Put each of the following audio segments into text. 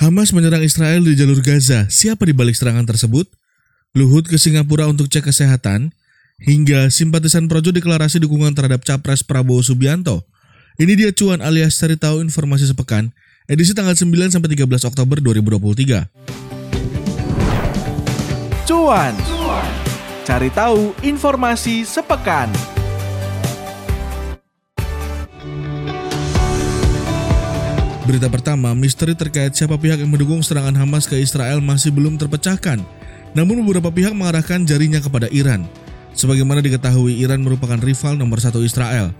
Hamas menyerang Israel di jalur Gaza. Siapa di balik serangan tersebut? Luhut ke Singapura untuk cek kesehatan, hingga simpatisan Projo deklarasi dukungan terhadap Capres Prabowo Subianto. Ini dia cuan alias cari tahu informasi sepekan, edisi tanggal 9 sampai 13 Oktober 2023. Cuan. Cari tahu informasi sepekan. Berita pertama, misteri terkait siapa pihak yang mendukung serangan Hamas ke Israel masih belum terpecahkan. Namun beberapa pihak mengarahkan jarinya kepada Iran. Sebagaimana diketahui, Iran merupakan rival nomor satu Israel.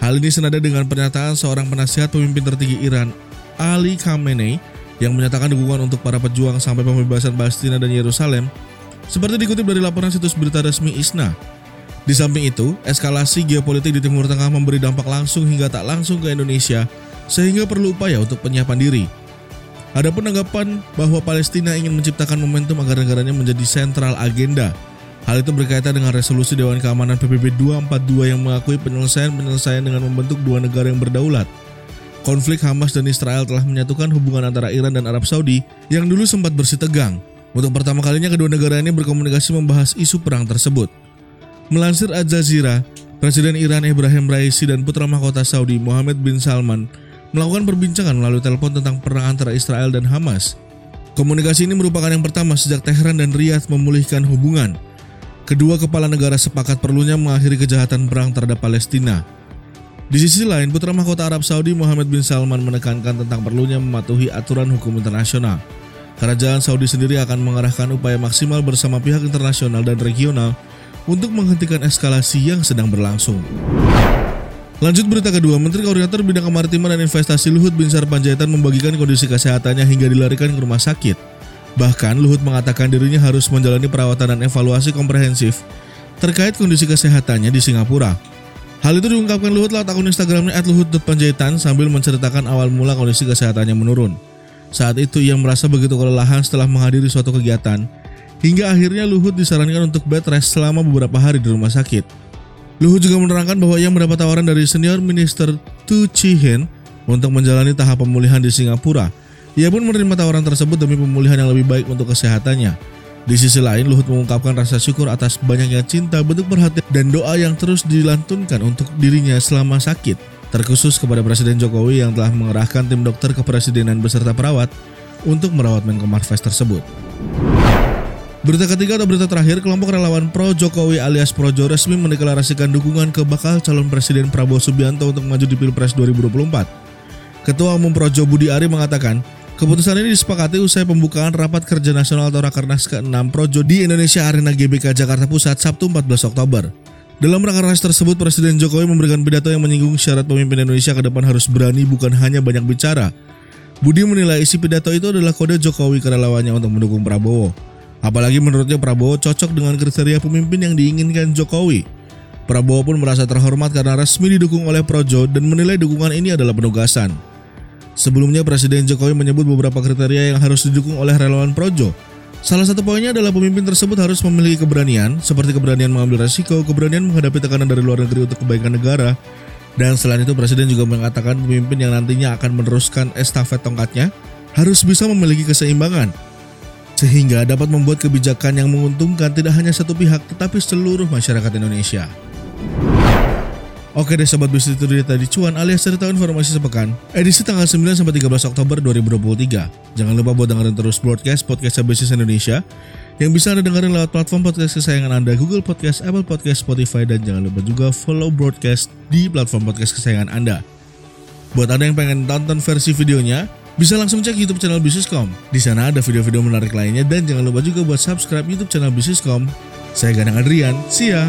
Hal ini senada dengan pernyataan seorang penasihat pemimpin tertinggi Iran, Ali Khamenei, yang menyatakan dukungan untuk para pejuang sampai pembebasan Palestina dan Yerusalem, seperti dikutip dari laporan situs berita resmi ISNA. Di samping itu, eskalasi geopolitik di Timur Tengah memberi dampak langsung hingga tak langsung ke Indonesia, sehingga perlu upaya untuk penyiapan diri. Ada penanggapan bahwa Palestina ingin menciptakan momentum agar negaranya menjadi sentral agenda. Hal itu berkaitan dengan resolusi Dewan Keamanan PBB 242 yang mengakui penyelesaian-penyelesaian dengan membentuk dua negara yang berdaulat. Konflik Hamas dan Israel telah menyatukan hubungan antara Iran dan Arab Saudi yang dulu sempat bersih tegang. Untuk pertama kalinya kedua negara ini berkomunikasi membahas isu perang tersebut. Melansir Al Jazeera, Presiden Iran Ibrahim Raisi dan putra mahkota Saudi Mohammed bin Salman melakukan perbincangan melalui telepon tentang perang antara Israel dan Hamas. Komunikasi ini merupakan yang pertama sejak Tehran dan Riyadh memulihkan hubungan. Kedua kepala negara sepakat perlunya mengakhiri kejahatan perang terhadap Palestina. Di sisi lain, putra mahkota Arab Saudi Muhammad bin Salman menekankan tentang perlunya mematuhi aturan hukum internasional. Kerajaan Saudi sendiri akan mengarahkan upaya maksimal bersama pihak internasional dan regional untuk menghentikan eskalasi yang sedang berlangsung. Lanjut berita kedua, Menteri Koordinator Bidang Kemaritiman dan Investasi Luhut Binsar Panjaitan membagikan kondisi kesehatannya hingga dilarikan ke rumah sakit. Bahkan Luhut mengatakan dirinya harus menjalani perawatan dan evaluasi komprehensif terkait kondisi kesehatannya di Singapura. Hal itu diungkapkan Luhut lewat akun Instagramnya @luhut.panjaitan sambil menceritakan awal mula kondisi kesehatannya menurun. Saat itu ia merasa begitu kelelahan setelah menghadiri suatu kegiatan, hingga akhirnya Luhut disarankan untuk bed rest selama beberapa hari di rumah sakit. Luhut juga menerangkan bahwa ia mendapat tawaran dari senior minister Tu Chi-hen untuk menjalani tahap pemulihan di Singapura. Ia pun menerima tawaran tersebut demi pemulihan yang lebih baik untuk kesehatannya. Di sisi lain, Luhut mengungkapkan rasa syukur atas banyaknya cinta, bentuk perhatian, dan doa yang terus dilantunkan untuk dirinya selama sakit, terkhusus kepada Presiden Jokowi yang telah mengerahkan tim dokter kepresidenan beserta perawat untuk merawat Menko Marves tersebut. Berita ketiga atau berita terakhir, kelompok relawan pro Jokowi alias Projo resmi mendeklarasikan dukungan ke bakal calon Presiden Prabowo Subianto untuk maju di Pilpres 2024. Ketua Umum Projo Budi Ari mengatakan, keputusan ini disepakati usai pembukaan rapat kerja nasional atau Rakernas ke-6 Projo di Indonesia Arena GBK Jakarta Pusat Sabtu 14 Oktober. Dalam Rakernas tersebut, Presiden Jokowi memberikan pidato yang menyinggung syarat pemimpin Indonesia ke depan harus berani bukan hanya banyak bicara. Budi menilai isi pidato itu adalah kode Jokowi ke relawannya untuk mendukung Prabowo. Apalagi menurutnya Prabowo cocok dengan kriteria pemimpin yang diinginkan Jokowi. Prabowo pun merasa terhormat karena resmi didukung oleh Projo dan menilai dukungan ini adalah penugasan. Sebelumnya Presiden Jokowi menyebut beberapa kriteria yang harus didukung oleh relawan Projo. Salah satu poinnya adalah pemimpin tersebut harus memiliki keberanian, seperti keberanian mengambil resiko, keberanian menghadapi tekanan dari luar negeri untuk kebaikan negara, dan selain itu Presiden juga mengatakan pemimpin yang nantinya akan meneruskan estafet tongkatnya harus bisa memiliki keseimbangan sehingga dapat membuat kebijakan yang menguntungkan tidak hanya satu pihak tetapi seluruh masyarakat Indonesia. Oke deh sobat bisnis itu dia tadi cuan alias cerita informasi sepekan edisi tanggal 9 sampai 13 Oktober 2023. Jangan lupa buat dengerin terus broadcast podcast bisnis Indonesia yang bisa Anda dengerin lewat platform podcast kesayangan Anda Google Podcast, Apple Podcast, Spotify dan jangan lupa juga follow broadcast di platform podcast kesayangan Anda. Buat Anda yang pengen tonton versi videonya, bisa langsung cek YouTube channel Bisniscom. Di sana ada video-video menarik lainnya dan jangan lupa juga buat subscribe YouTube channel Bisniscom. Saya Ganang Adrian, see ya!